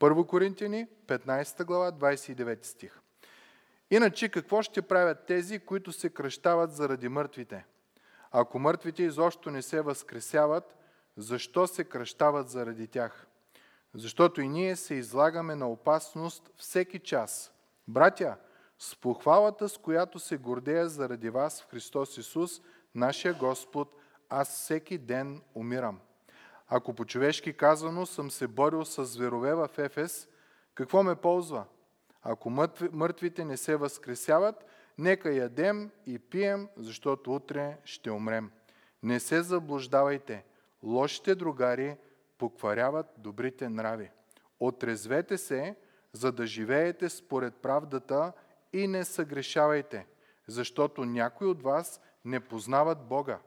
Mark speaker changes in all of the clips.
Speaker 1: 1 Коринтияни, 15 глава, 29 стих. Иначе какво ще правят тези, които се кръщават заради мъртвите? Ако мъртвите изобщо не се възкресяват, защо се кръщават заради тях? Защото и ние се излагаме на опасност всеки час. Братя, с похвалата, с която се гордея заради вас в Христос Исус, нашия Господ, аз всеки ден умирам. Ако по човешки казано съм се борил с зверове в Ефес, какво ме ползва? Ако мъртвите не се възкресяват, нека ядем и пием, защото утре ще умрем. Не се заблуждавайте. Лошите другари покваряват добрите нрави. Отрезвете се, за да живеете според правдата и не съгрешавайте, защото някои от вас не познават Бога.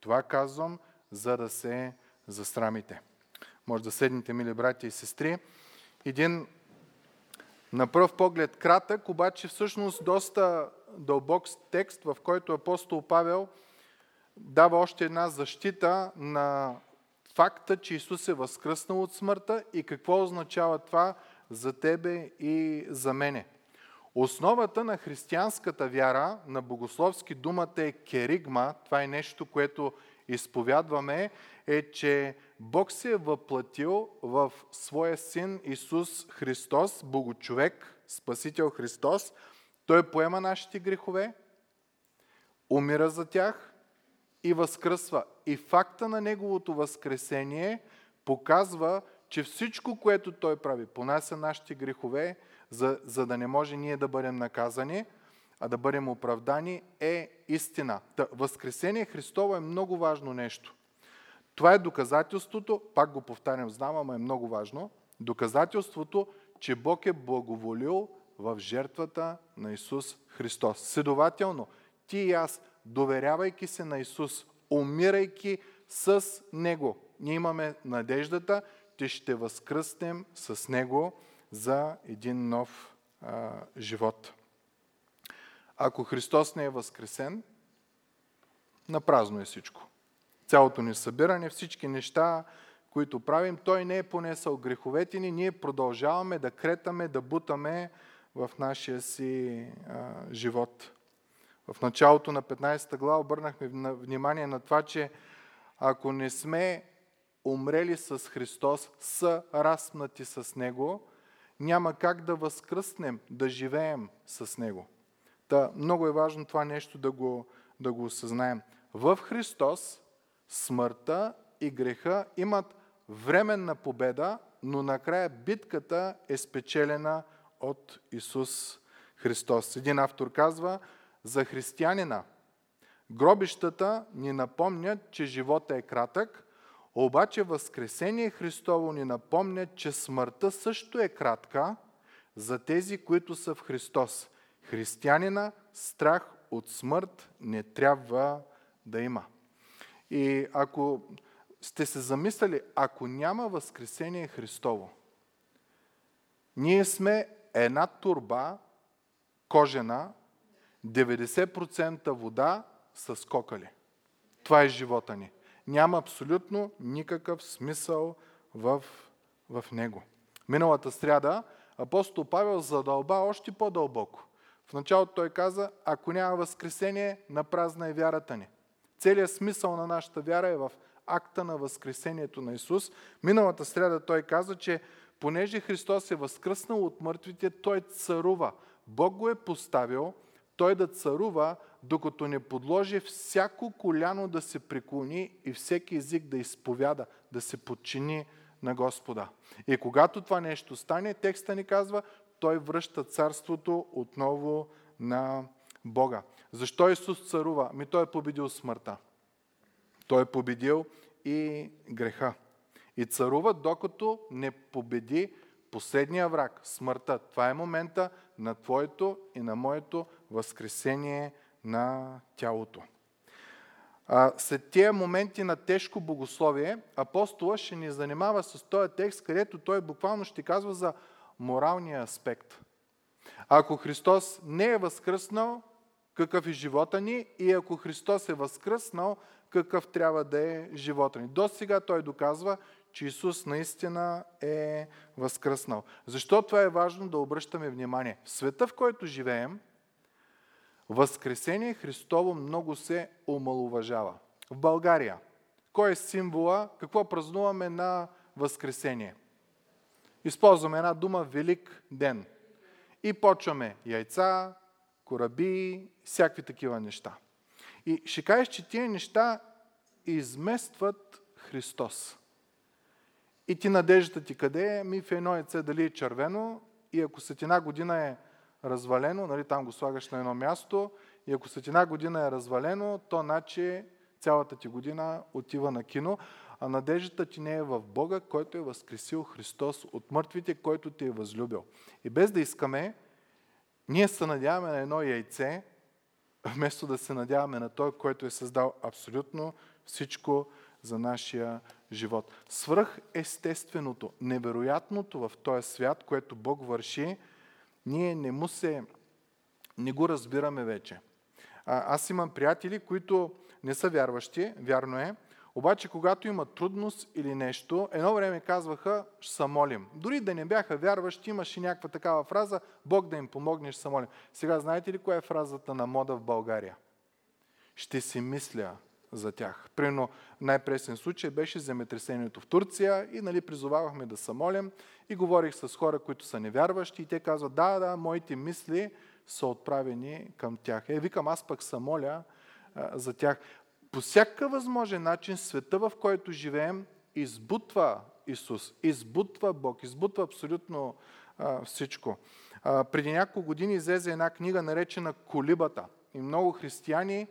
Speaker 1: Това казвам, за да се засрамите. Може да седнете, мили братя и сестри. Един на пръв поглед кратък, обаче всъщност доста дълбок текст, в който апостол Павел дава още една защита на факта, че Исус е възкръснал от смъртта и какво означава това за тебе и за мене. Основата на християнската вяра, на богословски думата е керигма, това е нещо, което изповядваме, е, че Бог се е въплатил в своя син Исус Христос, Богочовек, Спасител Христос. Той поема нашите грехове, умира за тях и възкръсва. И факта на Неговото възкресение показва, че всичко, което Той прави, понася нашите грехове, за, за да не може ние да бъдем наказани, а да бъдем оправдани, е истина. Та, възкресение Христово е много важно нещо. Това е доказателството, пак го повтарям, знам, ама е много важно, доказателството, че Бог е благоволил в жертвата на Исус Христос. Следователно, ти и аз, доверявайки се на Исус, умирайки с Него, ние имаме надеждата, че ще възкръснем с Него за един нов а, живот. Ако Христос не е възкресен, на празно е всичко. Цялото ни събиране, всички неща, които правим, Той не е понесъл греховете ни, ние продължаваме да кретаме, да бутаме в нашия си а, живот. В началото на 15 глава обърнахме внимание на това, че ако не сме умрели с Христос, са разпнати с Него, няма как да възкръснем, да живеем с Него. Та, много е важно това нещо да го, да го осъзнаем. В Христос смъртта и греха имат временна победа, но накрая битката е спечелена от Исус Христос. Един автор казва, за християнина гробищата ни напомнят, че живота е кратък, обаче Възкресение Христово ни напомня, че смъртта също е кратка за тези, които са в Христос. Християнина страх от смърт не трябва да има. И ако сте се замисляли, ако няма Възкресение Христово, ние сме една турба кожена, 90% вода с кокали. Това е живота ни няма абсолютно никакъв смисъл в, в него. Миналата сряда апостол Павел задълба още по-дълбоко. В началото той каза, ако няма възкресение, на празна е вярата ни. Целият смисъл на нашата вяра е в акта на възкресението на Исус. Миналата сряда той каза, че понеже Христос е възкръснал от мъртвите, той царува. Бог го е поставил той да царува, докато не подложи всяко коляно да се преклони и всеки език да изповяда, да се подчини на Господа. И когато това нещо стане, текста ни казва, той връща царството отново на Бога. Защо Исус царува? Ми той е победил смъртта. Той е победил и греха. И царува, докато не победи последния враг, смъртта. Това е момента на твоето и на моето възкресение на тялото. А, след тия моменти на тежко богословие, апостола ще ни занимава с този текст, където той буквално ще казва за моралния аспект. Ако Христос не е възкръснал, какъв е живота ни и ако Христос е възкръснал, какъв трябва да е живота ни. До сега той доказва, че Исус наистина е възкръснал. Защо това е важно да обръщаме внимание? В света, в който живеем, Възкресение Христово много се омалуважава. В България, кой е символа, какво празнуваме на Възкресение? Използваме една дума Велик ден. И почваме яйца, кораби, всякакви такива неща. И ще кажеш, че тия неща изместват Христос. И ти надеждата ти къде е? Ми в едно яйце дали е червено и ако след една година е развалено, нали, там го слагаш на едно място и ако след една година е развалено, то значи цялата ти година отива на кино, а надеждата ти не е в Бога, който е възкресил Христос от мъртвите, който ти е възлюбил. И без да искаме, ние се надяваме на едно яйце, вместо да се надяваме на Той, който е създал абсолютно всичко за нашия живот. Свръх естественото, невероятното в този свят, което Бог върши, ние не му се, не го разбираме вече. А, аз имам приятели, които не са вярващи, вярно е, обаче когато има трудност или нещо, едно време казваха, ще се молим. Дори да не бяха вярващи, имаше някаква такава фраза, Бог да им помогне, ще се молим. Сега знаете ли коя е фразата на мода в България? Ще си мисля за тях. Примерно най-пресен случай беше земетресението в Турция и нали, призовавахме да се молим и говорих с хора, които са невярващи и те казват, да, да, моите мисли са отправени към тях. Е, викам, аз пък се моля за тях. По всякакъв възможен начин света, в който живеем, избутва Исус, избутва Бог, избутва абсолютно а, всичко. А, преди няколко години излезе една книга, наречена Колибата. И много християни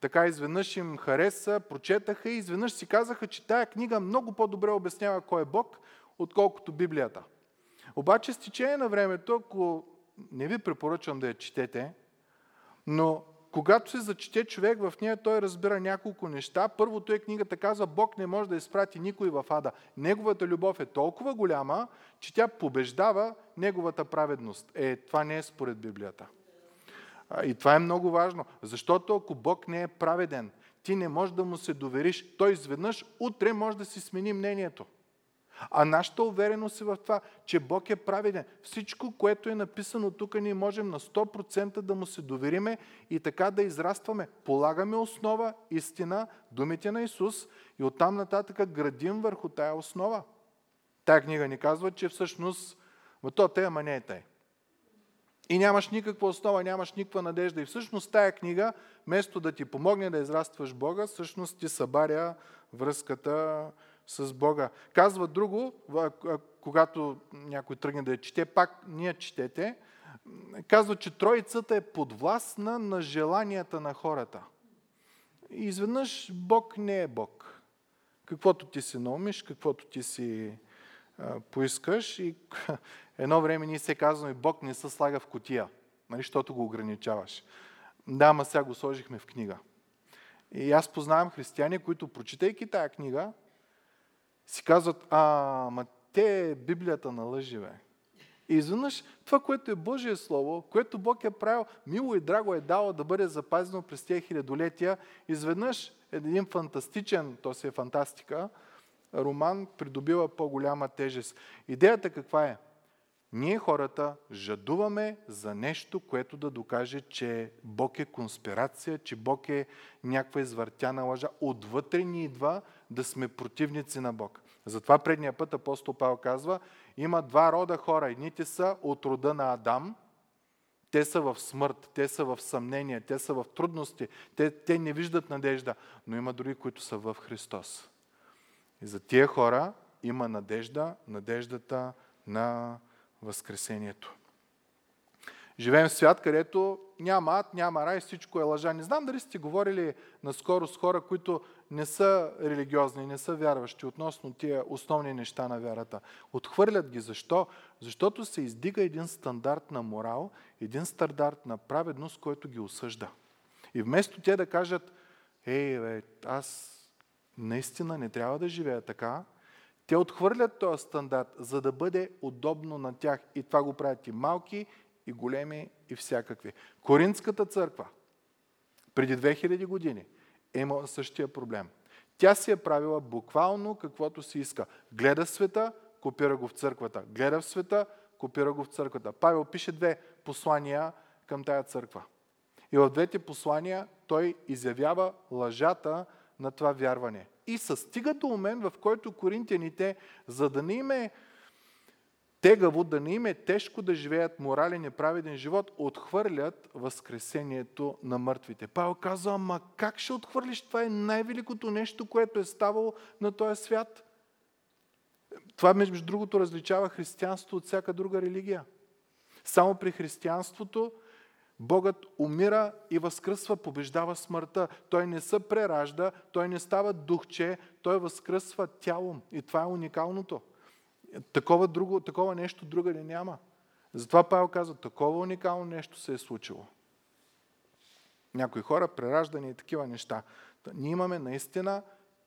Speaker 1: така изведнъж им хареса, прочетаха и изведнъж си казаха, че тая книга много по-добре обяснява кой е Бог, отколкото Библията. Обаче с течение на времето, ако не ви препоръчвам да я четете, но когато се зачете човек в нея, той разбира няколко неща. Първото е книгата казва, Бог не може да изпрати никой в ада. Неговата любов е толкова голяма, че тя побеждава неговата праведност. Е, това не е според Библията. И това е много важно, защото ако Бог не е праведен, ти не можеш да му се довериш. Той изведнъж утре може да си смени мнението. А нашата увереност е в това, че Бог е праведен. Всичко, което е написано тук, ние можем на 100% да му се довериме и така да израстваме. Полагаме основа, истина, думите на Исус и оттам нататък градим върху тая основа. Тая книга ни казва, че всъщност, то те, ама не е тъй. И нямаш никаква основа, нямаш никаква надежда. И всъщност тая книга, вместо да ти помогне да израстваш Бога, всъщност ти събаря връзката с Бога. Казва друго, когато някой тръгне да я чете, пак ние четете, казва, че Троицата е подвластна на желанията на хората. И изведнъж Бог не е Бог. Каквото ти си наумиш, каквото ти си а, поискаш. И едно време ние се казваме, Бог не се слага в котия, нали, защото го ограничаваш. Да, ама сега го сложихме в книга. И аз познавам християни, които, прочитайки тая книга, си казват, а, ма те Библията на лъжи, бе. И изведнъж това, което е Божие Слово, което Бог е правил, мило и драго е дало да бъде запазено през тези хилядолетия, изведнъж един фантастичен, то си е фантастика, роман придобива по-голяма тежест. Идеята каква е? Ние хората жадуваме за нещо, което да докаже, че Бог е конспирация, че Бог е някаква извъртяна лъжа. Отвътре ни идва да сме противници на Бог. Затова предния път апостол Павел казва, има два рода хора. Едните са от рода на Адам, те са в смърт, те са в съмнение, те са в трудности, те, те не виждат надежда, но има други, които са в Христос. И за тия хора има надежда, надеждата на Възкресението. Живеем в свят, където няма ад, няма рай, всичко е лъжа. Не знам дали сте говорили наскоро с хора, които не са религиозни, не са вярващи относно тия основни неща на вярата. Отхвърлят ги. Защо? Защото се издига един стандарт на морал, един стандарт на праведност, който ги осъжда. И вместо те да кажат, ей, бе, аз наистина не трябва да живея така, те отхвърлят този стандарт, за да бъде удобно на тях. И това го правят и малки, и големи, и всякакви. Коринската църква преди 2000 години е имала същия проблем. Тя си е правила буквално каквото си иска. Гледа света, копира го в църквата. Гледа в света, копира го в църквата. Павел пише две послания към тая църква. И в двете послания той изявява лъжата на това вярване. И се стига до момент, в който коринтияните, за да не им е тегаво, да не им е тежко да живеят морален и праведен живот, отхвърлят възкресението на мъртвите. Павел казва, ама как ще отхвърлиш? Това е най-великото нещо, което е ставало на този свят. Това, между другото, различава християнството от всяка друга религия. Само при християнството Богът умира и възкръсва, побеждава смъртта. Той не се преражда, той не става духче, той възкръсва тяло. И това е уникалното. Такова, друго, такова нещо друга ли няма. Затова Павел казва, такова уникално нещо се е случило. Някои хора, прераждани и такива неща. Ние имаме наистина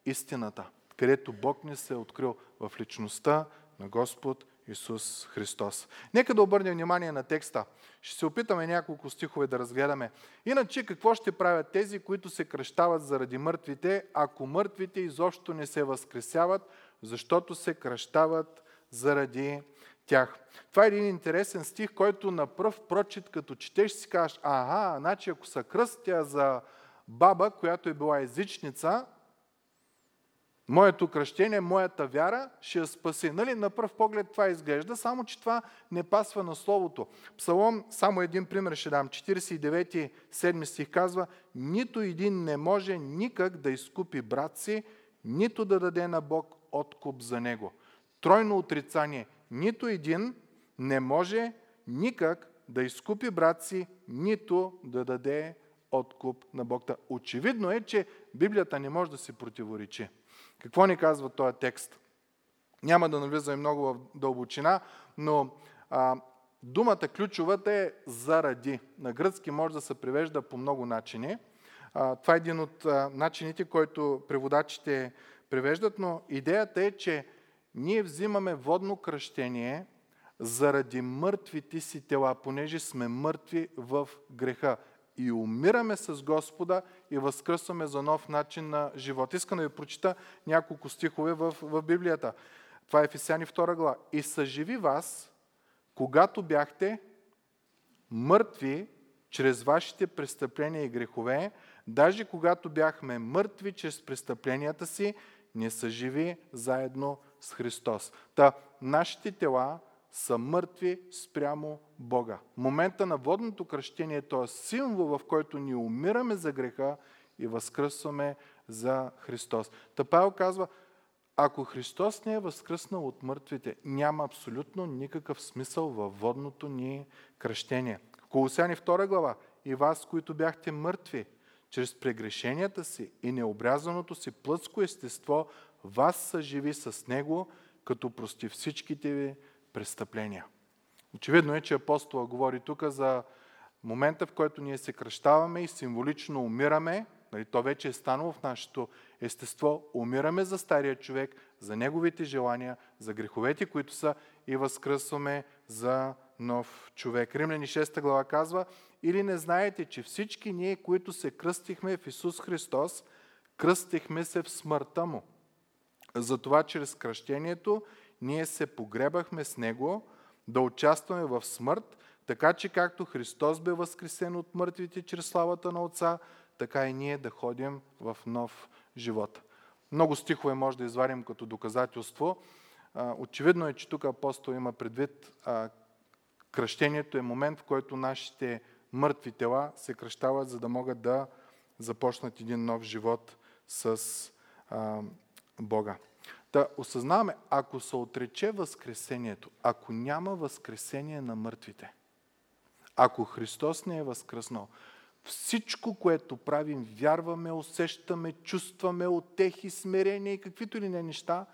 Speaker 1: истината, където Бог ни се е открил в личността на Господ Исус Христос. Нека да обърнем внимание на текста. Ще се опитаме няколко стихове да разгледаме. Иначе какво ще правят тези, които се кръщават заради мъртвите, ако мъртвите изобщо не се възкресяват, защото се кръщават заради тях. Това е един интересен стих, който на пръв прочит, като четеш си кажеш, ага, значи ако са кръстя за баба, която е била езичница, Моето кръщение, моята вяра ще я спаси. Нали? На пръв поглед това изглежда, само че това не пасва на Словото. Псалом, само един пример ще дам. 49 7 стих казва, нито един не може никак да изкупи брат си, нито да даде на Бог откуп за него. Тройно отрицание. Нито един не може никак да изкупи брат си, нито да даде откуп на Бог. Очевидно е, че Библията не може да се противоречи. Какво ни казва този текст? Няма да навлизаме много в дълбочина, но а, думата ключовата е заради. На гръцки може да се превежда по много начини. А, това е един от а, начините, който преводачите превеждат, но идеята е, че ние взимаме водно кръщение заради мъртвите си тела, понеже сме мъртви в греха и умираме с Господа и възкръсваме за нов начин на живот. Искам да ви прочита няколко стихове в, в Библията. Това е Ефесяни 2 глава. И съживи вас, когато бяхте мъртви чрез вашите престъпления и грехове, даже когато бяхме мъртви чрез престъпленията си, не съживи заедно с Христос. Та, нашите тела са мъртви спрямо Бога. Момента на водното кръщение е символ, в който ни умираме за греха и възкръсваме за Христос. Та казва, ако Христос не е възкръснал от мъртвите, няма абсолютно никакъв смисъл във водното ни кръщение. Колосяни 2 глава. И вас, които бяхте мъртви, чрез прегрешенията си и необрязаното си плътско естество, вас са живи с Него, като прости всичките ви престъпления. Очевидно е, че апостола говори тук за момента, в който ние се кръщаваме и символично умираме, нали, то вече е станало в нашето естество, умираме за стария човек, за неговите желания, за греховете, които са и възкръсваме за нов човек. Римляни 6 глава казва, или не знаете, че всички ние, които се кръстихме в Исус Христос, кръстихме се в смъртта Му. Затова чрез кръщението ние се погребахме с Него да участваме в смърт, така че както Христос бе възкресен от мъртвите чрез славата на Отца, така и ние да ходим в нов живот. Много стихове може да извадим като доказателство. Очевидно е, че тук апостол има предвид кръщението е момент, в който нашите мъртви тела се кръщават, за да могат да започнат един нов живот с Бога. Да осъзнаваме, ако се отрече възкресението, ако няма възкресение на мъртвите, ако Христос не е възкръснал, всичко, което правим, вярваме, усещаме, чувстваме отехи, смирение и каквито ли не неща,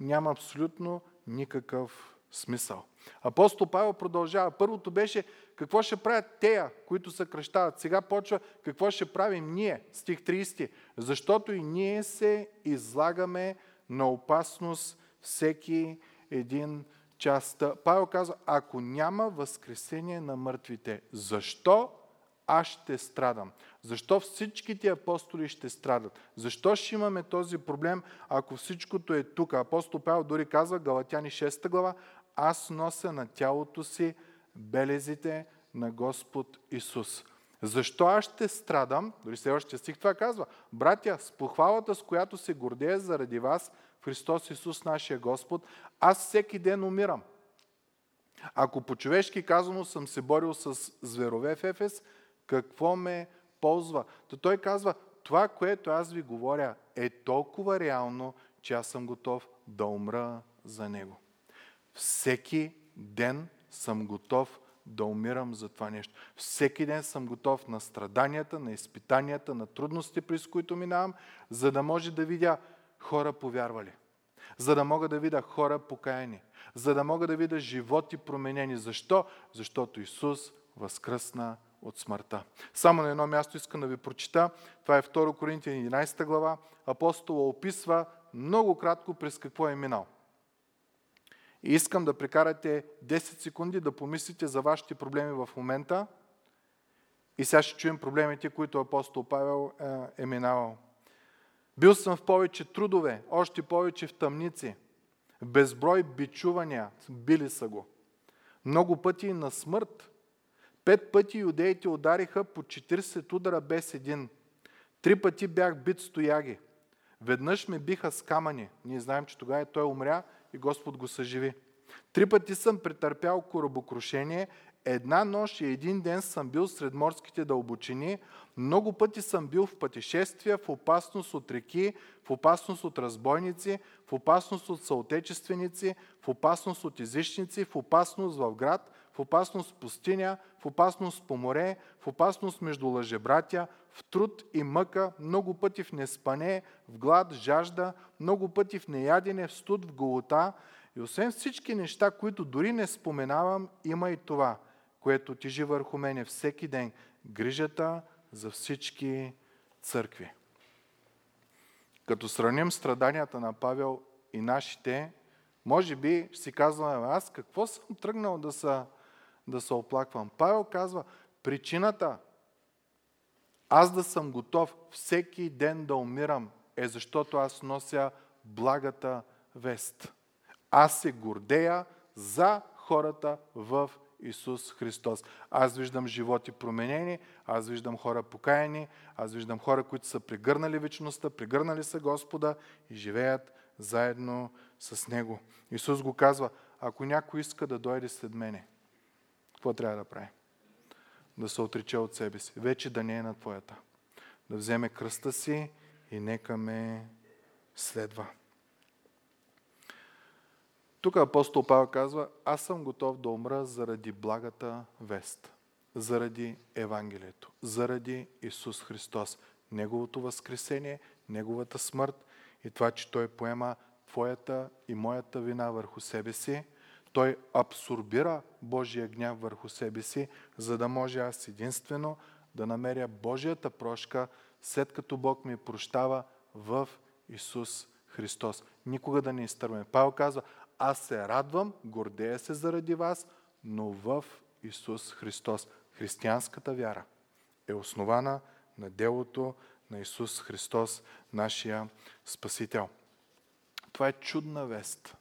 Speaker 1: няма абсолютно никакъв смисъл. Апостол Павел продължава. Първото беше какво ще правят тея, които се кръщават. Сега почва какво ще правим ние, стих 30. Защото и ние се излагаме на опасност всеки един час. Павел казва, ако няма възкресение на мъртвите, защо аз ще страдам? Защо всичките апостоли ще страдат? Защо ще имаме този проблем, ако всичкото е тук? Апостол Павел дори казва, Галатяни 6 глава, аз нося на тялото си белезите на Господ Исус. Защо аз ще страдам? Дори следващия стих това казва. Братя, с похвалата, с която се гордея заради вас, Христос Исус, нашия Господ, аз всеки ден умирам. Ако по-човешки казано съм се борил с зверове в Ефес, какво ме ползва? То той казва, това, което аз ви говоря, е толкова реално, че аз съм готов да умра за него. Всеки ден съм готов да умирам за това нещо. Всеки ден съм готов на страданията, на изпитанията, на трудности, през които минавам, за да може да видя хора повярвали. За да мога да видя хора покаяни. За да мога да видя животи променени. Защо? Защото Исус възкръсна от смъртта. Само на едно място искам да ви прочита. Това е 2 Коринтия 11 глава. Апостола описва много кратко през какво е минал. И искам да прекарате 10 секунди да помислите за вашите проблеми в момента. И сега ще чуем проблемите, които апостол Павел е, е минавал. Бил съм в повече трудове, още повече в тъмници. Безброй бичувания, били са го. Много пъти на смърт. Пет пъти юдеите удариха по 40 удара без един. Три пъти бях бит стояги. Веднъж ме биха с камъни. Ние знаем, че тогава той умря и Господ го съживи. Три пъти съм претърпял корабокрушение, една нощ и един ден съм бил сред морските дълбочини, много пъти съм бил в пътешествия, в опасност от реки, в опасност от разбойници, в опасност от съотечественици, в опасност от излишници, в опасност в град, в опасност в пустиня, в опасност по море, в опасност между лъжебратя, в труд и мъка, много пъти в неспане, в глад, жажда, много пъти в неядене, в студ, в голота. И освен всички неща, които дори не споменавам, има и това, което тежи върху мене всеки ден. Грижата за всички църкви. Като сравним страданията на Павел и нашите, може би си казваме, аз какво съм тръгнал да се, да се оплаквам? Павел казва, причината аз да съм готов всеки ден да умирам е защото аз нося благата вест. Аз се гордея за хората в Исус Христос. Аз виждам животи променени, аз виждам хора покаяни, аз виждам хора, които са прегърнали вечността, прегърнали са Господа и живеят заедно с Него. Исус го казва, ако някой иска да дойде след мене, какво трябва да прави? Да се отрече от себе си. Вече да не е на твоята. Да вземе кръста си и нека ме следва. Тук апостол Павел казва, аз съм готов да умра заради благата вест, заради Евангелието, заради Исус Христос, Неговото възкресение, Неговата смърт и това, че Той поема твоята и моята вина върху себе си. Той абсорбира Божия гняв върху себе си, за да може аз единствено да намеря Божията прошка, след като Бог ми прощава в Исус Христос. Никога да не изтърваме. Павел казва, аз се радвам, гордея се заради вас, но в Исус Христос. Християнската вяра е основана на делото на Исус Христос, нашия Спасител. Това е чудна вест.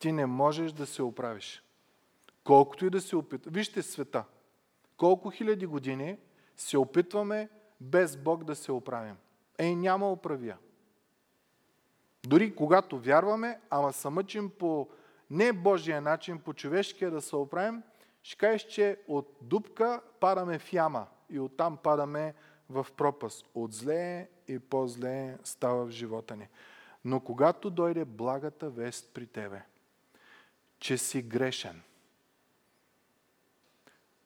Speaker 1: Ти не можеш да се оправиш. Колкото и да се опитваш. Вижте света. Колко хиляди години се опитваме без Бог да се оправим. Ей, няма оправия. Дори когато вярваме, ама се мъчим по не Божия начин, по човешкия да се оправим, ще кажеш, че от дупка падаме в яма и оттам падаме в пропаст. От зле и по-зле става в живота ни. Но когато дойде благата вест при тебе, че си грешен,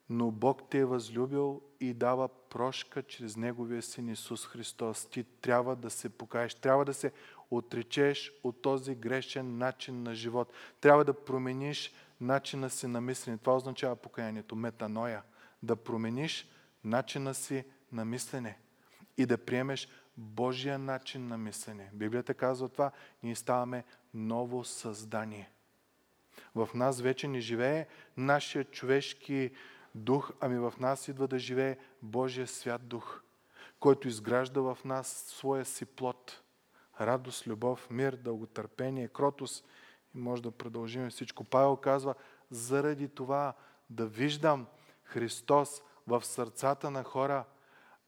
Speaker 1: но Бог те е възлюбил и дава прошка чрез Неговия Син Исус Христос. Ти трябва да се покаеш, трябва да се отречеш от този грешен начин на живот. Трябва да промениш начина си на мислене. Това означава покаянието, метаноя. Да промениш начина си на мислене и да приемеш Божия начин на мислене. Библията казва това. Ние ставаме ново създание. В нас вече не живее нашия човешки дух, ами в нас идва да живее Божия свят дух, който изгражда в нас своя си плод. Радост, любов, мир, дълготърпение, кротост. И може да продължим всичко. Павел казва, заради това да виждам Христос в сърцата на хора,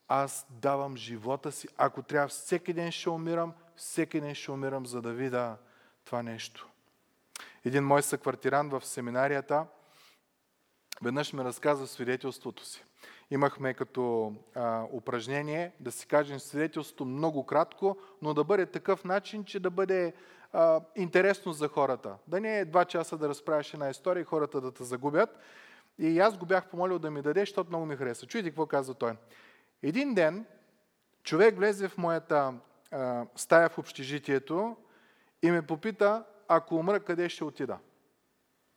Speaker 1: аз давам живота си. Ако трябва всеки ден ще умирам, всеки ден ще умирам, за да видя това нещо. Един мой съквартирант в семинарията веднъж ми разказа свидетелството си. Имахме като а, упражнение да си кажем свидетелството много кратко, но да бъде такъв начин, че да бъде а, интересно за хората. Да не е два часа да разправяш една история и хората да те загубят. И аз го бях помолил да ми даде, защото много ми хареса. Чуйте какво казва той. Един ден човек влезе в моята а, стая в общежитието и ме попита, ако умра, къде ще отида.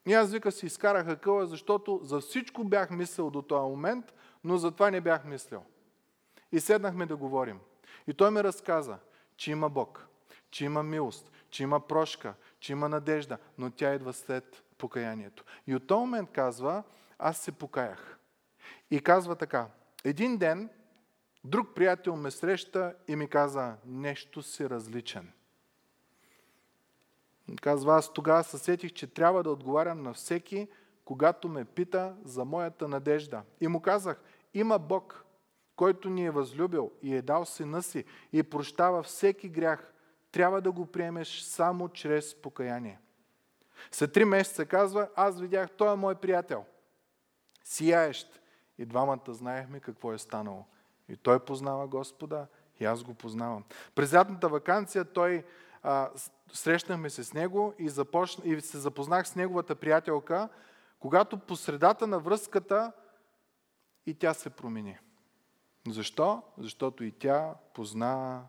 Speaker 1: И аз вика си изкараха къла, защото за всичко бях мислил до този момент, но за това не бях мислил. И седнахме да говорим. И той ми разказа, че има Бог, че има милост, че има прошка, че има надежда, но тя идва след покаянието. И от този момент казва, аз се покаях. И казва така, един ден друг приятел ме среща и ми каза, нещо си различен. Казва, аз тогава се сетих, че трябва да отговарям на всеки, когато ме пита за моята надежда. И му казах, има Бог, който ни е възлюбил и е дал сина си и прощава всеки грях. Трябва да го приемеш само чрез покаяние. След три месеца казва, аз видях, той е мой приятел. Сияещ. И двамата знаехме какво е станало. И той познава Господа, и аз го познавам. През лятната вакансия той а, срещнахме се с него и, започна, и се запознах с неговата приятелка, когато по средата на връзката и тя се промени. Защо? Защото и тя позна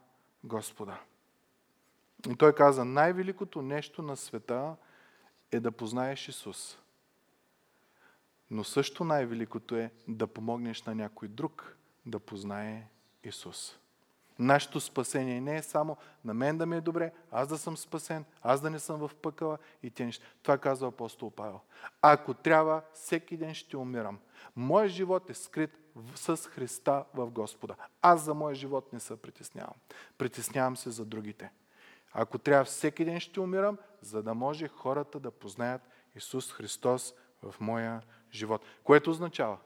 Speaker 1: Господа. И той каза, най-великото нещо на света е да познаеш Исус. Но също най-великото е да помогнеш на някой друг да познае Исус. Нашето спасение не е само на мен да ми е добре, аз да съм спасен, аз да не съм в пъкъла и те неща. Това казва апостол Павел. Ако трябва, всеки ден ще умирам. Моят живот е скрит с Христа в Господа. Аз за моя живот не се притеснявам. Притеснявам се за другите. Ако трябва, всеки ден ще умирам, за да може хората да познаят Исус Христос в моя живот. Което означава,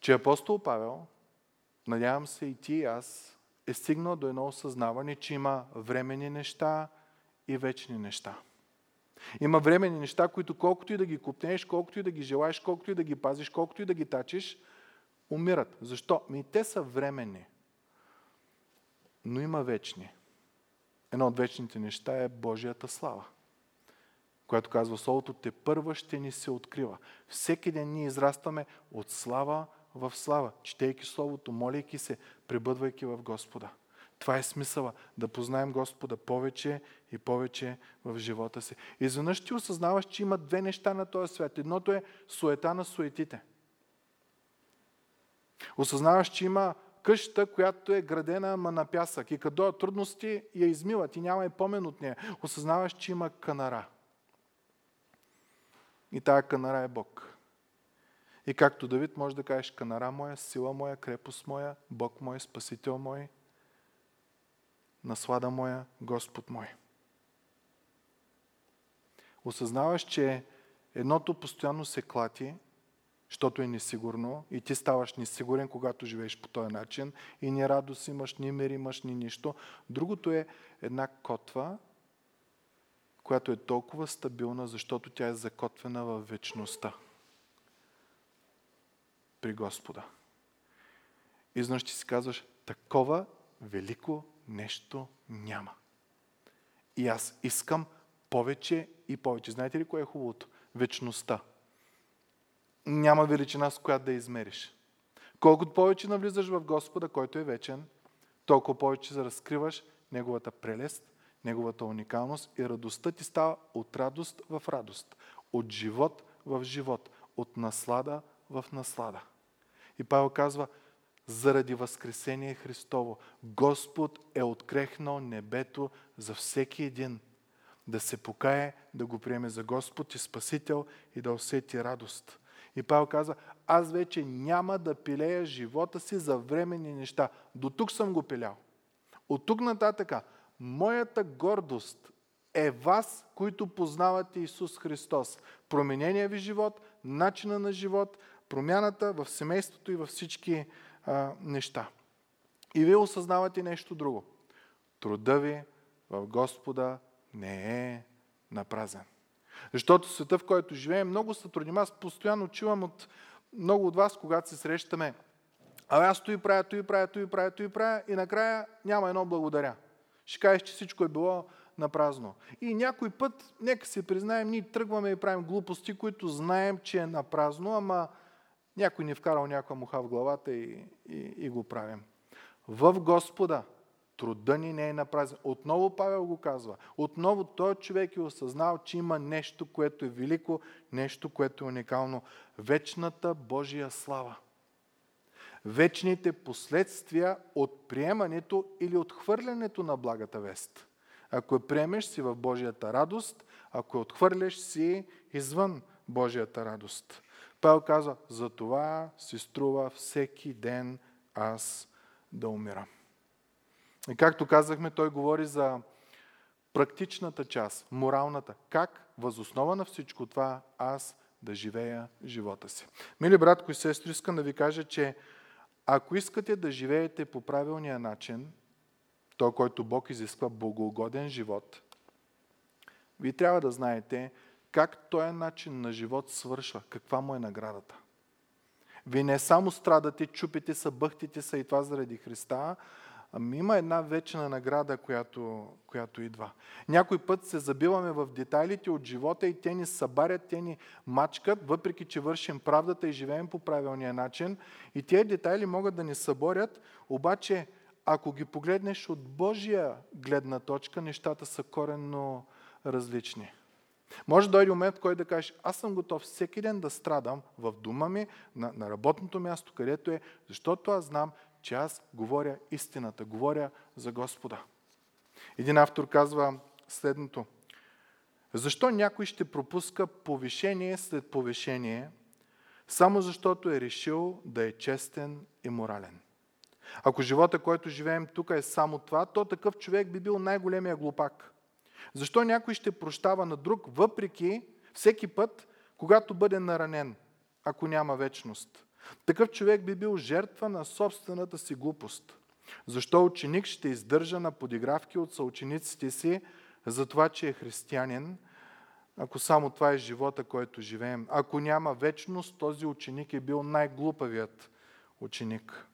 Speaker 1: че апостол Павел надявам се и ти и аз, е стигнал до едно осъзнаване, че има временни неща и вечни неща. Има временни неща, които колкото и да ги купнеш, колкото и да ги желаеш, колкото и да ги пазиш, колкото и да ги тачиш, умират. Защо? Ми те са временни. Но има вечни. Едно от вечните неща е Божията слава. Която казва Солото, те първа ще ни се открива. Всеки ден ние израстваме от слава в слава, четейки Словото, молейки се, пребъдвайки в Господа. Това е смисъла, да познаем Господа повече и повече в живота си. Изведнъж ти осъзнаваш, че има две неща на този свят. Едното е суета на суетите. Осъзнаваш, че има къща, която е градена ама на пясък. И като трудности я измиват и няма и помен от нея. Осъзнаваш, че има канара. И тая канара е Бог. И както Давид може да кажеш, канара моя, сила моя, крепост моя, Бог мой, Спасител мой, наслада моя, Господ мой. Осъзнаваш, че едното постоянно се клати, защото е несигурно и ти ставаш несигурен, когато живееш по този начин и ни радост имаш, ни мир имаш, ни нищо. Другото е една котва, която е толкова стабилна, защото тя е закотвена в вечността при Господа. Изнъж ти си казваш, такова велико нещо няма. И аз искам повече и повече. Знаете ли кое е хубавото? Вечността. Няма величина, с която да измериш. Колкото повече навлизаш в Господа, който е вечен, толкова повече разкриваш Неговата прелест, Неговата уникалност и радостта ти става от радост в радост, от живот в живот, от наслада в наслада. И Павел казва, заради Възкресение Христово, Господ е открехнал небето за всеки един да се покае, да го приеме за Господ и Спасител и да усети радост. И Павел казва, аз вече няма да пилея живота си за временни неща. До тук съм го пилял. От тук нататъка, моята гордост е вас, които познавате Исус Христос. Променения ви живот, начина на живот, промяната в семейството и във всички а, неща. И вие осъзнавате нещо друго. Труда ви в Господа не е напразен. Защото света, в който живеем, много са трудни. Аз постоянно чувам от много от вас, когато се срещаме, а аз той правя, той правя, той правя, той правя и накрая няма едно благодаря. Ще кажеш, че всичко е било на празно. И някой път, нека си признаем, ние тръгваме и правим глупости, които знаем, че е на празно, ама някой ни е вкарал някаква муха в главата и, и, и го правим. В Господа труда ни не е на празен. Отново Павел го казва. Отново той човек е осъзнал, че има нещо, което е велико, нещо, което е уникално. Вечната Божия слава. Вечните последствия от приемането или отхвърлянето на благата вест. Ако я приемеш си в Божията радост, ако я отхвърляш си извън Божията радост. Павел казва, за това си струва всеки ден аз да умирам. И както казахме, той говори за практичната част, моралната. Как възоснова на всичко това аз да живея живота си. Мили братко и сестри, искам да ви кажа, че ако искате да живеете по правилния начин, то, който Бог изисква богоугоден живот, вие трябва да знаете как този начин на живот свършва, каква му е наградата. Вие не само страдате, чупите се, бъхтите се и това заради Христа, ами има една вечна награда, която, която идва. Някой път се забиваме в детайлите от живота и те ни събарят, те ни мачкат, въпреки че вършим правдата и живеем по правилния начин. И тези детайли могат да ни съборят, обаче ако ги погледнеш от Божия гледна точка, нещата са коренно различни. Може да дойде момент, който да кажеш, аз съм готов всеки ден да страдам в дома ми, на, на работното място, където е, защото аз знам, че аз говоря истината, говоря за Господа. Един автор казва следното. Защо някой ще пропуска повишение след повишение, само защото е решил да е честен и морален? Ако живота, който живеем тук е само това, то такъв човек би бил най-големия глупак. Защо някой ще прощава на друг, въпреки всеки път, когато бъде наранен, ако няма вечност? Такъв човек би бил жертва на собствената си глупост. Защо ученик ще издържа на подигравки от съучениците си за това, че е християнин, ако само това е живота, който живеем? Ако няма вечност, този ученик е бил най-глупавият ученик.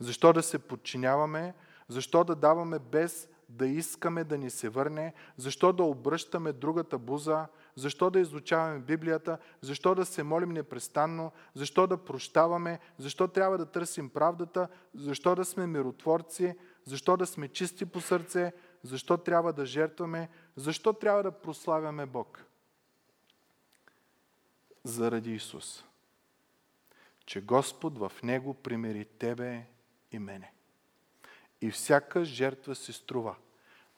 Speaker 1: Защо да се подчиняваме? Защо да даваме без да искаме да ни се върне? Защо да обръщаме другата буза? Защо да изучаваме Библията? Защо да се молим непрестанно? Защо да прощаваме? Защо трябва да търсим правдата? Защо да сме миротворци? Защо да сме чисти по сърце? Защо трябва да жертваме? Защо трябва да прославяме Бог? Заради Исус. Че Господ в Него примери тебе и мене. И всяка жертва се струва.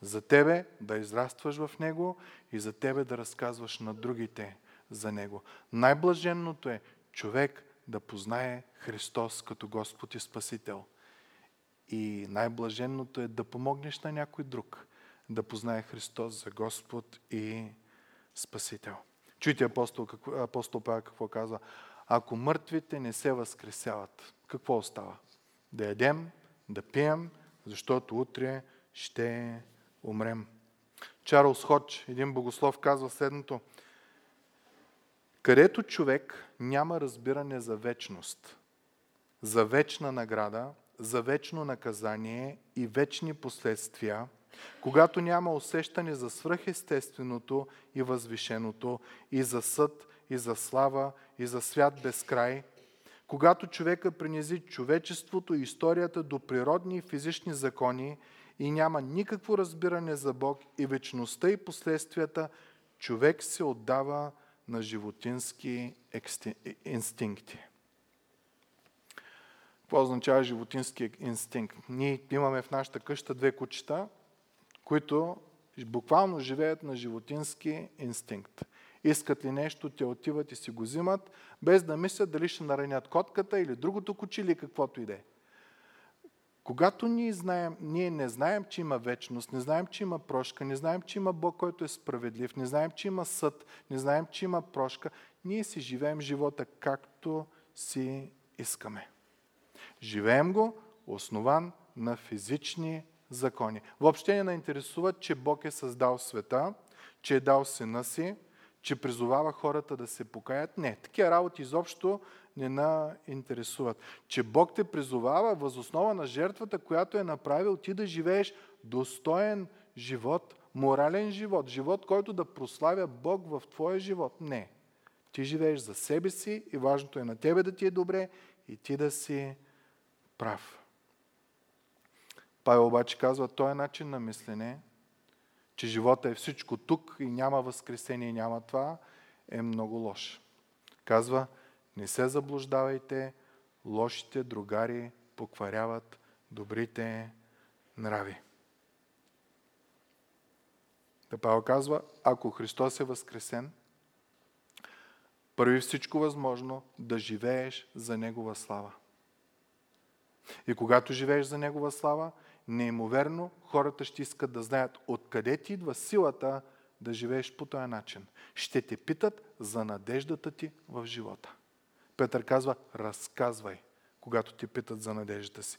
Speaker 1: За тебе да израстваш в Него и за тебе да разказваш на другите за Него. Най-блаженното е човек да познае Христос като Господ и Спасител. И най-блаженното е да помогнеш на някой друг да познае Христос за Господ и Спасител. Чуйте апостол, апостол Павел какво казва. Ако мъртвите не се възкресяват, какво остава? Да ядем, да пием, защото утре ще умрем. Чарлз Ходж, един богослов, казва следното. Където човек няма разбиране за вечност, за вечна награда, за вечно наказание и вечни последствия, когато няма усещане за свръхестественото и възвишеното, и за съд, и за слава, и за свят без край, когато човека принизи човечеството и историята до природни и физични закони и няма никакво разбиране за Бог и вечността и последствията, човек се отдава на животински инстинкти. Какво означава животински инстинкт? Ние имаме в нашата къща две кучета, които буквално живеят на животински инстинкт. Искат ли нещо, те отиват и си го взимат, без да мислят дали ще наранят котката или другото куче или каквото и да е. Когато ние, знаем, ние не знаем, че има вечност, не знаем, че има прошка, не знаем, че има Бог, който е справедлив, не знаем, че има съд, не знаем, че има прошка, ние си живеем живота както си искаме. Живеем го основан на физични закони. Въобще не наинтересува, че Бог е създал света, че е дал сина си, че призовава хората да се покаят. Не, такива работи изобщо не на интересуват. Че Бог те призовава възоснова на жертвата, която е направил ти да живееш достоен живот, морален живот, живот, който да прославя Бог в твоя живот. Не. Ти живееш за себе си и важното е на тебе да ти е добре и ти да си прав. Павел обаче казва, този начин на мислене, че живота е всичко тук и няма възкресение, няма това, е много лош. Казва, не се заблуждавайте, лошите другари покваряват добрите нрави. Та Павел казва, ако Христос е възкресен, прави всичко възможно да живееш за Негова слава. И когато живееш за Негова слава, неимоверно хората ще искат да знаят откъде ти идва силата да живееш по този начин. Ще те питат за надеждата ти в живота. Петър казва, разказвай, когато ти питат за надеждата си.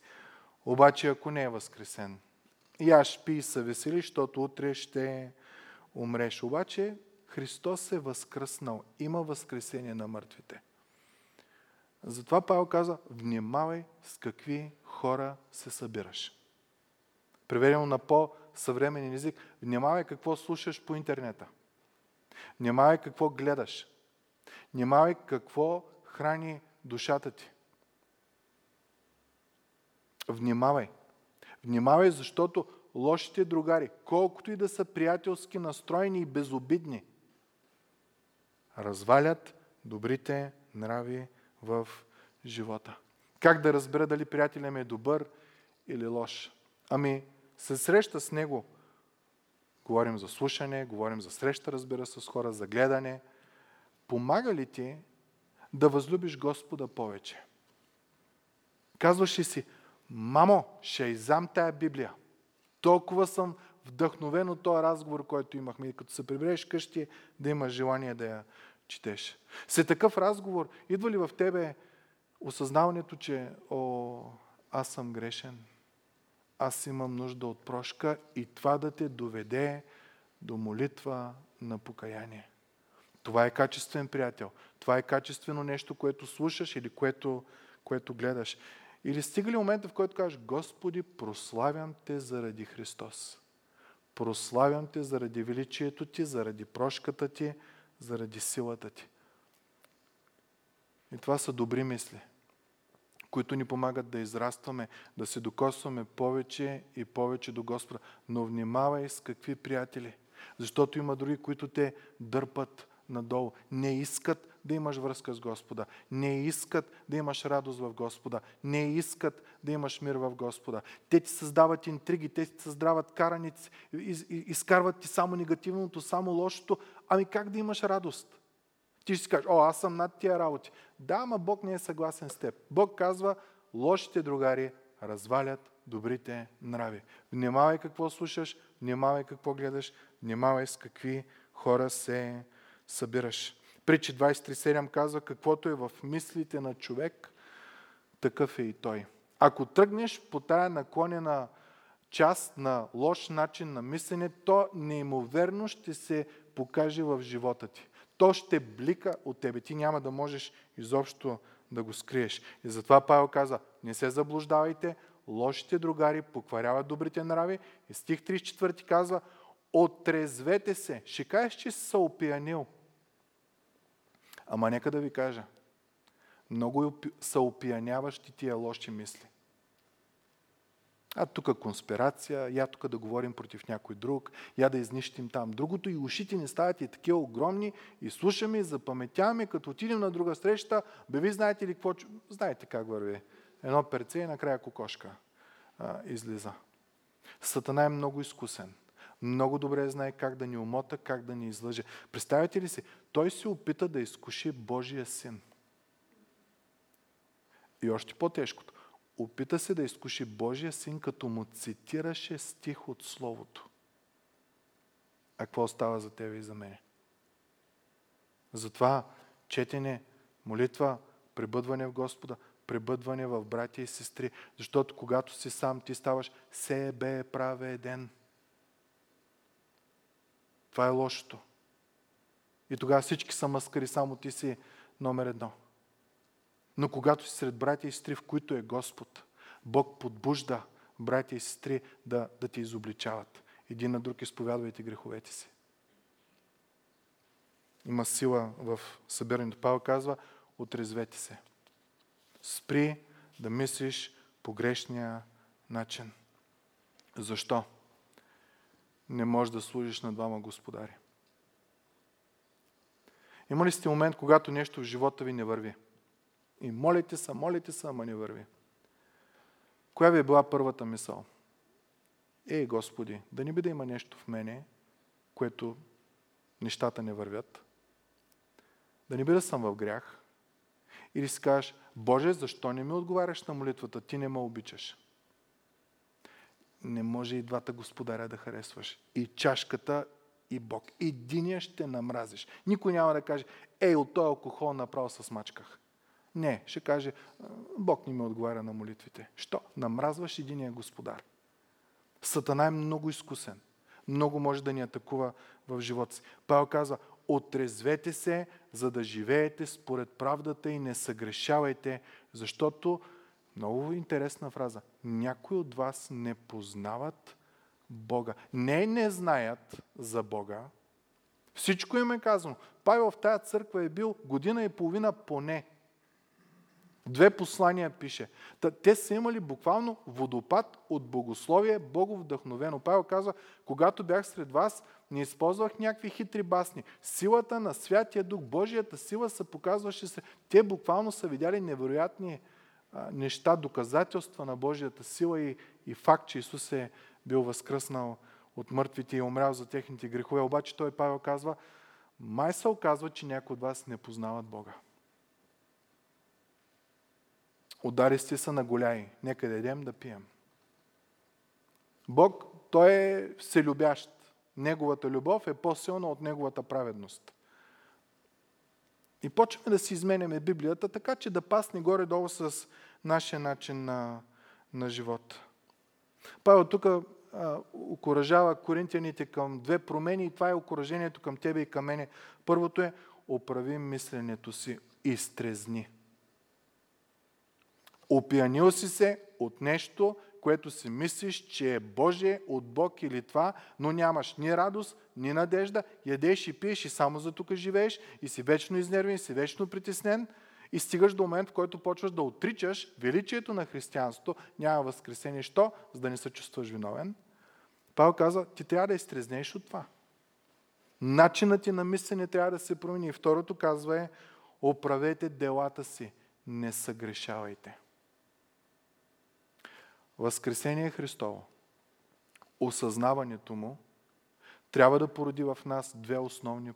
Speaker 1: Обаче, ако не е възкресен, яш пи и се весели, защото утре ще умреш. Обаче, Христос е възкръснал. Има възкресение на мъртвите. Затова Павел каза, внимавай с какви хора се събираш. Преведено на по-съвременен език, внимавай какво слушаш по интернета. Внимавай какво гледаш. Внимавай какво храни душата ти. Внимавай. Внимавай, защото лошите другари, колкото и да са приятелски настроени и безобидни, развалят добрите нрави в живота. Как да разбера дали приятеля ми е добър или лош? Ами, се среща с него. Говорим за слушане, говорим за среща, разбира се, с хора, за гледане. Помага ли ти да възлюбиш Господа повече? Казваш ли си, мамо, ще изам тая Библия. Толкова съм вдъхновен от този разговор, който имахме. И като се прибереш къщи, да имаш желание да я четеш. След такъв разговор, идва ли в тебе осъзнаването, че о, аз съм грешен, аз имам нужда от прошка и това да те доведе до молитва на покаяние. Това е качествен приятел. Това е качествено нещо, което слушаш или което, което гледаш. Или стига ли момента, в който кажеш, Господи, прославям Те заради Христос. Прославям Те заради величието Ти, заради прошката Ти, заради силата Ти. И това са добри мисли които ни помагат да израстваме, да се докосваме повече и повече до Господа. Но внимавай с какви приятели, защото има други, които те дърпат надолу. Не искат да имаш връзка с Господа. Не искат да имаш радост в Господа. Не искат да имаш мир в Господа. Те ти създават интриги, те ти създават караници, изкарват ти само негативното, само лошото. Ами как да имаш радост? Ти ще си кажеш, о, аз съм над тия работи. Да, ама Бог не е съгласен с теб. Бог казва, лошите другари развалят добрите нрави. Внимавай какво слушаш, внимавай какво гледаш, внимавай с какви хора се събираш. Притчи 23.7 казва, каквото е в мислите на човек, такъв е и той. Ако тръгнеш по тая наклонена част на лош начин на мислене, то неимоверно ще се покаже в живота ти то ще блика от тебе. Ти няма да можеш изобщо да го скриеш. И затова Павел каза, не се заблуждавайте, лошите другари покваряват добрите нрави. И стих 34 казва, отрезвете се. Ще кажеш, че се опиянил. Ама нека да ви кажа, много са опияняващи тия лоши мисли. А тук конспирация, я тук да говорим против някой друг, я да изнищим там другото и ушите ни стават и такива огромни и слушаме и запаметяваме, като отидем на друга среща, бе ви знаете ли какво? Знаете как върви. Едно перце и накрая кокошка а, излиза. Сатана е много изкусен. много добре знае как да ни умота, как да ни излъже. Представете ли си, той се опита да изкуши Божия син. И още по-тежкото. Опита се да изкуши Божия син, като му цитираше стих от Словото. А какво остава за тебе и за мене? Затова четене, молитва, пребъдване в Господа, пребъдване в братя и сестри. Защото когато си сам, ти ставаш себе праведен. Това е лошото. И тогава всички са маскари, само ти си номер едно. Но когато си сред братя и сестри, в които е Господ, Бог подбужда братя и сестри да, да ти изобличават. Един на друг изповядвайте греховете си. Има сила в събирането. Павел казва, отрезвете се. Спри да мислиш по грешния начин. Защо? Не можеш да служиш на двама господари. Има ли сте момент, когато нещо в живота ви не върви? И молите се, молите се, ама не върви. Коя ви е била първата мисъл? Ей, Господи, да не би да има нещо в мене, което нещата не вървят. Да не би да съм в грях. Или си кажеш, Боже, защо не ми отговаряш на молитвата? Ти не ме обичаш. Не може и двата господаря да харесваш. И чашката, и Бог. Единия ще намразиш. Никой няма да каже, ей, от този алкохол направо се смачках. Не, ще каже, Бог не ми отговаря на молитвите. Що? Намразваш единия господар. Сатана е много изкусен. Много може да ни атакува в живота си. Павел казва, отрезвете се, за да живеете според правдата и не съгрешавайте, защото, много интересна фраза, някои от вас не познават Бога. Не не знаят за Бога. Всичко им е казано. Павел в тази църква е бил година и половина поне. Две послания пише. Те са имали буквално водопад от богословие, боговдъхновено. Павел казва, когато бях сред вас, не използвах някакви хитри басни. Силата на Святия Дух, Божията сила се показваше се. Те буквално са видяли невероятни а, неща, доказателства на Божията сила и, и факт, че Исус е бил възкръснал от мъртвите и умрял за техните грехове. Обаче той Павел казва, май се оказва, че някои от вас не познават Бога. Удари сте са на голяи. Нека да едем да пием. Бог, Той е вселюбящ. Неговата любов е по-силна от Неговата праведност. И почваме да си изменяме Библията, така че да пасне горе-долу с нашия начин на, на живот. Павел тук окоръжава коринтияните към две промени и това е окоръжението към тебе и към мене. Първото е оправи мисленето си, изтрезни. Опиянил си се от нещо, което си мислиш, че е Божие от Бог или това, но нямаш ни радост, ни надежда, ядеш и пиеш и само за тук живееш и си вечно изнервен, и си вечно притеснен и стигаш до момент, в който почваш да отричаш величието на християнството, няма възкресение. Що? За да не се чувстваш виновен. Павел каза, ти трябва да изтрезнеш от това. Начинът ти на мислене трябва да се промени. И второто казва е, оправете делата си, не съгрешавайте. Възкресение Христово, осъзнаването му, трябва да породи в нас две основни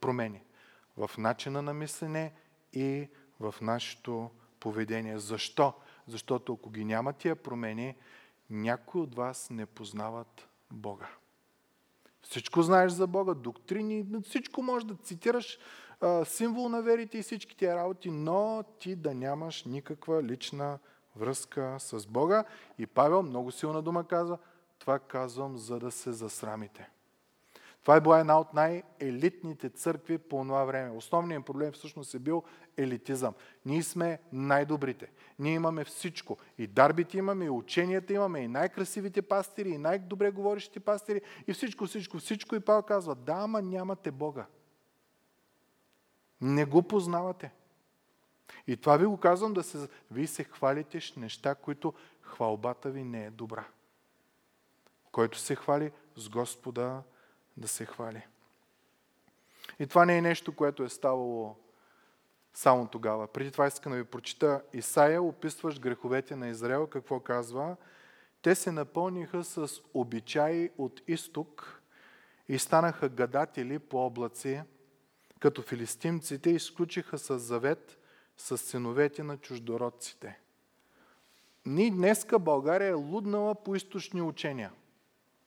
Speaker 1: промени. В начина на мислене и в нашето поведение. Защо? Защото ако ги няма тия промени, някои от вас не познават Бога. Всичко знаеш за Бога, доктрини, всичко можеш да цитираш символ на верите и всички тия работи, но ти да нямаш никаква лична връзка с Бога. И Павел много силна дума казва, това казвам, за да се засрамите. Това е била една от най-елитните църкви по това време. Основният проблем всъщност е бил елитизъм. Ние сме най-добрите. Ние имаме всичко. И дарбите имаме, и ученията имаме, и най-красивите пастири, и най-добре говорещите пастири, и всичко, всичко, всичко. И Павел казва, да, ама нямате Бога. Не го познавате. И това ви го казвам да се... Вие се хвалите с неща, които хвалбата ви не е добра. Който се хвали с Господа да се хвали. И това не е нещо, което е ставало само тогава. Преди това искам да ви прочита Исаия, описваш греховете на Израел, какво казва? те се напълниха с обичаи от изток и станаха гадатели по облаци, като филистимците изключиха с завет с синовете на чуждородците. Ние днеска България е луднала по източни учения.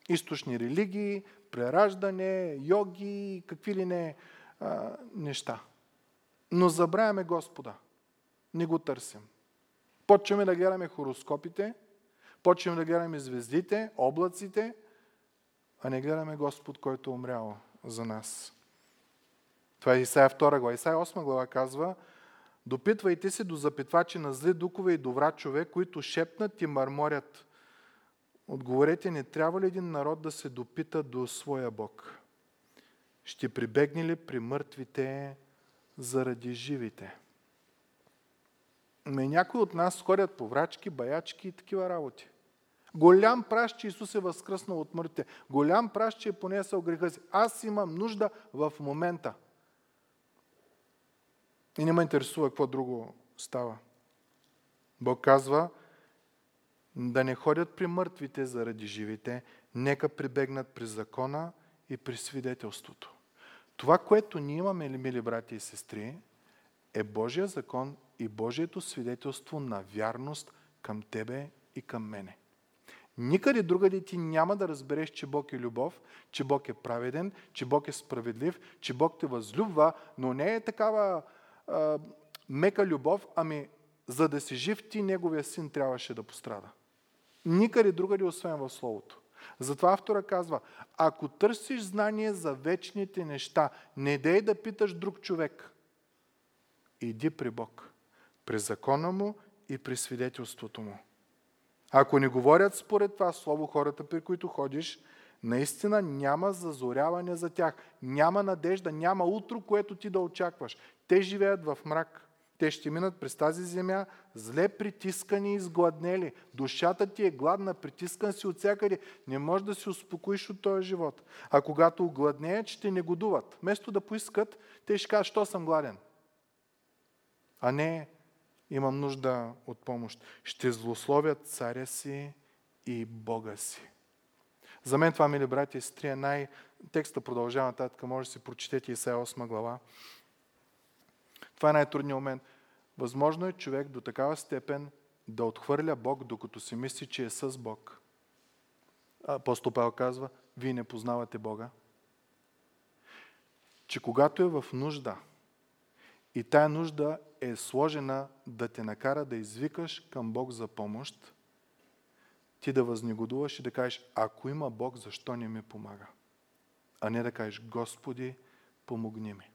Speaker 1: Източни религии, прераждане, йоги, какви ли не а, неща. Но забравяме Господа. Не го търсим. Почваме да гледаме хороскопите, почваме да гледаме звездите, облаците, а не гледаме Господ, който е умрял за нас. Това е Исаия 2 глава. Исаия 8 глава казва, Допитвайте се до запитвачи на зли духове и до врачове, които шепнат и мърморят. Отговорете, не трябва ли един народ да се допита до своя Бог? Ще прибегне ли при мъртвите заради живите? Ме някои от нас ходят по врачки, баячки и такива работи. Голям пращ, че Исус е възкръснал от мъртвите. Голям пращ, че е понесъл греха си. Аз имам нужда в момента. И не ме интересува какво друго става. Бог казва да не ходят при мъртвите заради живите, нека прибегнат при закона и при свидетелството. Това, което ние имаме, мили брати и сестри, е Божия закон и Божието свидетелство на вярност към тебе и към мене. Никъде другаде ти няма да разбереш, че Бог е любов, че Бог е праведен, че Бог е справедлив, че Бог те възлюбва, но не е такава а, мека любов, ами за да си жив ти, неговия син трябваше да пострада. Никъде другаде, освен в Словото. Затова автора казва, ако търсиш знание за вечните неща, не дей да питаш друг човек. Иди при Бог, при закона му и при свидетелството му. Ако не говорят според това слово хората, при които ходиш, наистина няма зазоряване за тях. Няма надежда, няма утро, което ти да очакваш. Те живеят в мрак. Те ще минат през тази земя зле притискани и изгладнели. Душата ти е гладна, притискан си от всякъде. Не можеш да се успокоиш от този живот. А когато огладнеят, ще негодуват. Вместо да поискат, те ще кажат, що съм гладен. А не, имам нужда от помощ. Ще злословят царя си и Бога си. За мен това, мили братя и сестри, е най... Текста продължава нататък, може да си прочетете Исаия 8 глава. Това е най-трудният момент. Възможно е човек до такава степен да отхвърля Бог, докато си мисли, че е с Бог. Апостол Павел казва, вие не познавате Бога. Че когато е в нужда и тая нужда е сложена да те накара да извикаш към Бог за помощ, ти да възнегодуваш и да кажеш, ако има Бог, защо не ми помага? А не да кажеш, Господи, помогни ми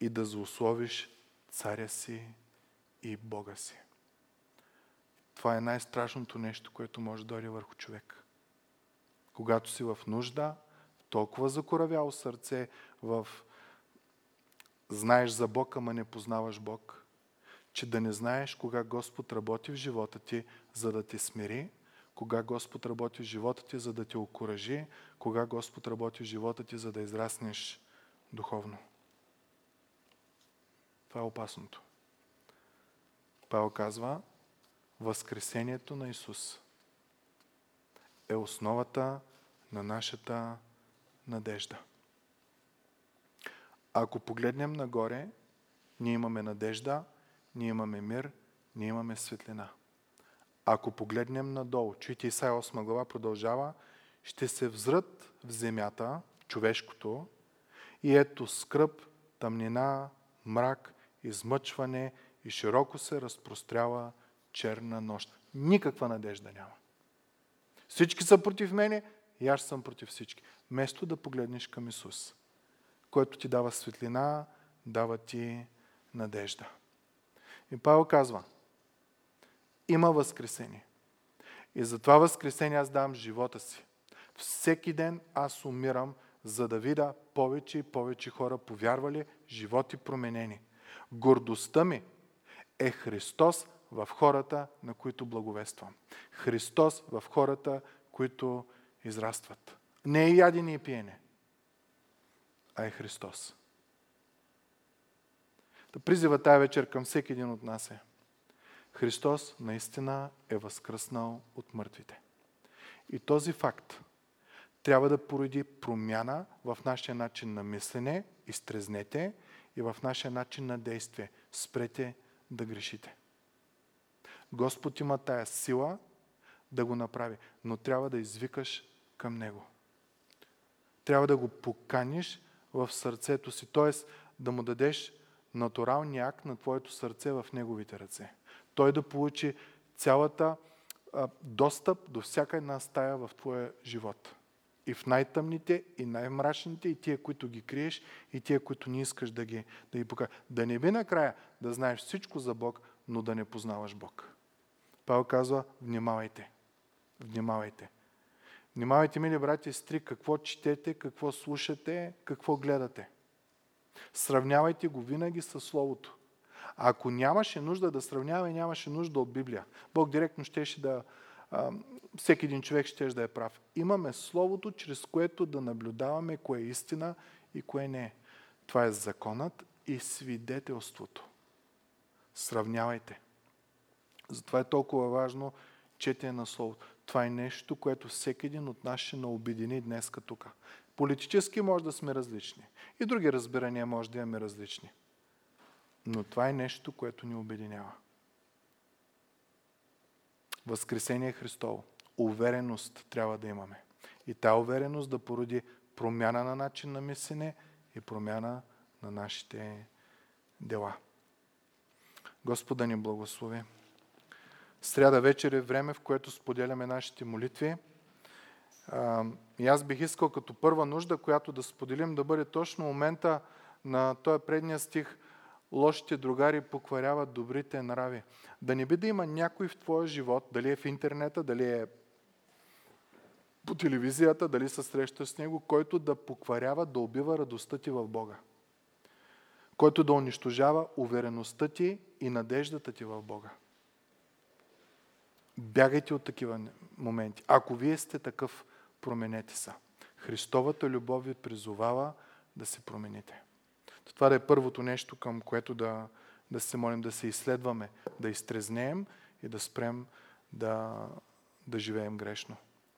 Speaker 1: и да злословиш царя си и Бога си. Това е най-страшното нещо, което може да дойде върху човек. Когато си в нужда, толкова закоравяло сърце, в знаеш за Бог, ама не познаваш Бог, че да не знаеш кога Господ работи в живота ти, за да те смири, кога Господ работи в живота ти, за да те окоръжи, кога Господ работи в живота ти, за да израснеш духовно. Това е опасното. Павел казва, Възкресението на Исус е основата на нашата надежда. Ако погледнем нагоре, ние имаме надежда, ние имаме мир, ние имаме светлина. Ако погледнем надолу, чуйте Исаия 8 глава продължава, ще се взрат в земята, човешкото, и ето скръп, тъмнина, мрак измъчване и широко се разпрострява черна нощ. Никаква надежда няма. Всички са против мене и аз съм против всички. Вместо да погледнеш към Исус, който ти дава светлина, дава ти надежда. И Павел казва, има възкресение. И за това възкресение аз давам живота си. Всеки ден аз умирам, за да видя повече и повече хора повярвали, животи променени. Гордостта ми е Христос в хората, на които благовествам. Христос в хората, които израстват. Не е ядене и пиене, а е Христос. Да призива тая вечер към всеки един от нас е. Христос наистина е възкръснал от мъртвите. И този факт трябва да породи промяна в нашия начин на мислене, изтрезнете и в нашия начин на действие. Спрете да грешите. Господ има тая сила да го направи, но трябва да извикаш към Него. Трябва да го поканиш в сърцето си, т.е. да му дадеш натуралния акт на твоето сърце в неговите ръце. Той да получи цялата достъп до всяка една стая в твоя живот. И в най-тъмните, и най-мрачните, и тия, които ги криеш, и тия, които не искаш да ги, да ги покажеш. Да не би накрая да знаеш всичко за Бог, но да не познаваш Бог. Павел казва, внимавайте. Внимавайте. Внимавайте, мили брати и сестри, какво четете, какво слушате, какво гледате. Сравнявайте го винаги с Словото. Ако нямаше нужда да сравнява и нямаше нужда от Библия, Бог директно щеше да... Всеки един човек ще да е прав. Имаме Словото, чрез което да наблюдаваме кое е истина и кое не е. Това е законът и свидетелството. Сравнявайте. Затова е толкова важно четене на Словото. Това е нещо, което всеки един от нас ще наобедини днес тук. Политически може да сме различни. И други разбирания може да имаме различни. Но това е нещо, което ни обединява. Възкресение Христово. Увереност трябва да имаме. И тази увереност да породи промяна на начин на мислене и промяна на нашите дела. Господа ни благослови. Сряда вечер е време, в което споделяме нашите молитви. И аз бих искал като първа нужда, която да споделим, да бъде точно момента на този предния стих лошите другари покваряват добрите нрави. Да не би да има някой в твоя живот, дали е в интернета, дали е по телевизията, дали се среща с него, който да покварява, да убива радостта ти в Бога. Който да унищожава увереността ти и надеждата ти в Бога. Бягайте от такива моменти. Ако вие сте такъв, променете се. Христовата любов ви призовава да се промените. Това да е първото нещо, към което да, да се молим, да се изследваме, да изтрезнеем и да спрем да, да живеем грешно.